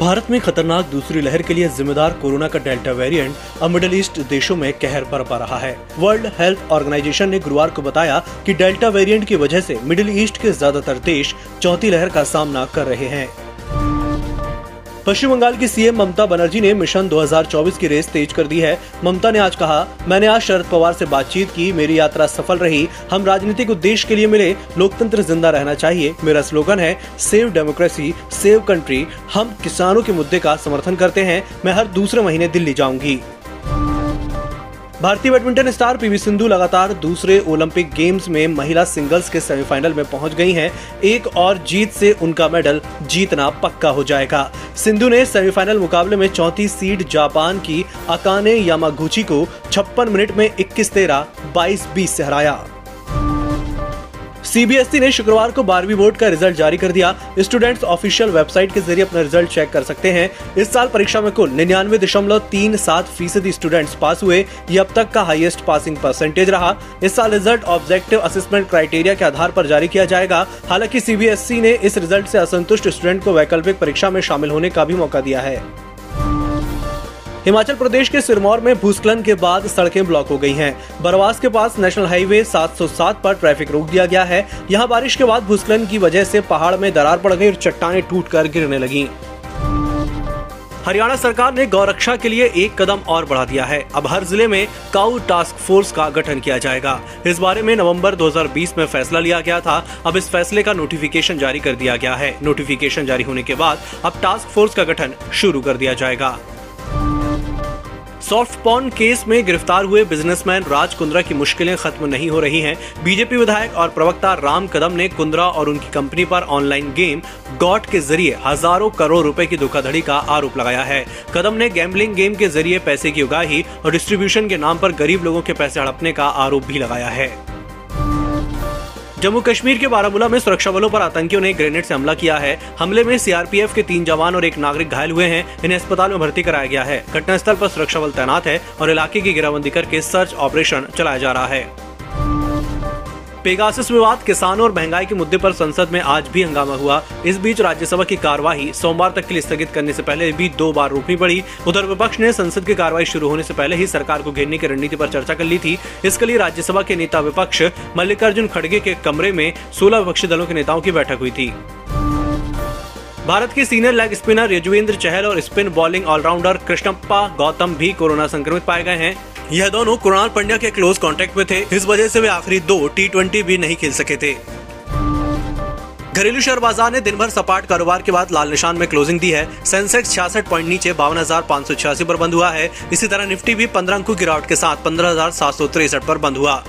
भारत में खतरनाक दूसरी लहर के लिए जिम्मेदार कोरोना का डेल्टा वेरिएंट अब मिडिल ईस्ट देशों में कहर बरपा रहा है। वर्ल्ड हेल्थ ऑर्गेनाइजेशन ने गुरुवार को बताया कि डेल्टा वेरिएंट की वजह से मिडिल ईस्ट के ज़्यादातर देश चौथी लहर का सामना कर रहे हैं। पश्चिम बंगाल की सीएम ममता बनर्जी ने मिशन 2024 की रेस तेज कर दी है। ममता ने आज कहा, मैंने आज शरद पवार से बातचीत की, मेरी यात्रा सफल रही। हम राजनीतिक उद्देश्य के लिए मिले, लोकतंत्र ज़िंदा रहना चाहिए। मेरा स्लोगन है, सेव डेमोक्रेसी, सेव कंट्री। हम किसानों के मुद्दे का समर्थन करते हैं। मैं हर दूसरे महीने दिल्ली जाऊँगी। भारतीय बैडमिंटन स्टार पीवी सिंधु लगातार दूसरे ओलंपिक गेम्स में महिला सिंगल्स के सेमीफाइनल में पहुँच गई हैं। एक और जीत से उनका मेडल जीतना पक्का हो जाएगा। सिंधु ने सेमीफाइनल मुकाबले में चौथी सीड जापान की अकाने यामागुची को छप्पन मिनट में 21 तेरह बाईस बीस से हराया। सीबीएसई ने शुक्रवार को बारहवीं बोर्ड का रिज़ल्ट जारी कर दिया। स्टूडेंट्स ऑफिशियल वेबसाइट के ज़रिए अपना रिज़ल्ट चेक कर सकते हैं। इस साल परीक्षा में कुल निन्यानवे दशमलव तीन सात फ़ीसदी स्टूडेंट्स पास हुए। ये अब तक का हाईएस्ट पासिंग परसेंटेज रहा। इस साल रिज़ल्ट ऑब्जेक्टिव असेसमेंट क्राइटेरिया के आधार पर जारी किया जाएगा। हालाँकि सीबीएसई ने इस रिज़ल्ट से असंतुष्ट स्टूडेंट को वैकल्पिक परीक्षा में शामिल होने का भी मौका दिया है। हिमाचल प्रदेश के सिरमौर में भूस्खलन के बाद सड़कें ब्लॉक हो गई हैं। बरवास के पास नेशनल हाईवे 707 पर ट्रैफ़िक रोक दिया गया है। यहाँ बारिश के बाद भूस्खलन की वजह से पहाड़ में दरार पड़ गई और चट्टाने टूटकर गिरने लगी। हरियाणा सरकार ने गौरक्षा के लिए एक कदम और बढ़ा दिया है। अब हर ज़िले में काउ टास्क फोर्स का गठन किया जाएगा। इस बारे में नवंबर 2020 में फैसला लिया गया था। अब इस फैसले का नोटिफिकेशन जारी कर दिया गया है। नोटिफिकेशन जारी होने के बाद अब टास्क फोर्स का गठन शुरू कर दिया जाएगा। सॉफ्ट पॉन केस में गिरफ़्तार हुए बिजनेसमैन राज कुंद्रा की मुश्किलें खत्म नहीं हो रही हैं। बीजेपी विधायक और प्रवक्ता राम कदम ने कुंद्रा और उनकी कंपनी पर ऑनलाइन गेम गॉट के ज़रिए हज़ारों करोड़ रुपए की धोखाधड़ी का आरोप लगाया है। कदम ने गैम्बलिंग गेम के ज़रिए पैसे की उगाही और डिस्ट्रीब्यूशन के नाम पर गरीब लोगों के पैसे हड़पने का आरोप भी लगाया है। जम्मू कश्मीर के बारामूला में सुरक्षा बलों पर आतंकियों ने ग्रेनेड से हमला किया है। हमले में सीआरपीएफ के तीन जवान और एक नागरिक घायल हुए हैं। इन्हें अस्पताल में भर्ती कराया गया है। घटनास्थल पर सुरक्षा बल तैनात है और इलाके की घेराबंदी करके सर्च ऑपरेशन चलाया जा रहा है। पेगासिस विवाद, किसानों और महँगाई के मुद्दे पर संसद में आज भी हंगामा हुआ। इस बीच राज्यसभा की कार्यवाही सोमवार तक के लिए स्थगित करने से पहले भी दो बार रोकनी पड़ी। उधर विपक्ष ने संसद की कार्यवाही शुरू होने से पहले ही सरकार को घेरने की रणनीति पर चर्चा कर ली थी। इसके लिए राज्यसभा के नेता विपक्ष मल्लिकार्जुन खड़गे के कमरे में सोलह विपक्षी दलों के नेताओं की बैठक हुई थी। भारत के senior leg spinner Yuzvendra Chahal और spin bowling allrounder Krishnappa Gowtham भी कोरोना संक्रमित पाए गए हैं। यह दोनों कुणाल पंड्या के क्लोज कॉन्टेक्ट में थे। इस वजह से वे आखिरी दो टी भी नहीं खेल सके थे। घरेलू शेयर बाज़ार ने दिन भर सपाट कारोबार के बाद लाल निशान में क्लोजिंग दी है। सेंसेक्स छियासठ पॉइंट नीचे बावन हज़ार पाँच सौ छियासी पर बंद हुआ है। इसी तरह निफ्टी भी पंद्रह अंकों गिरावट के साथ पंद्रह हज़ार सात सौ तिरसठ पर बंद हुआ।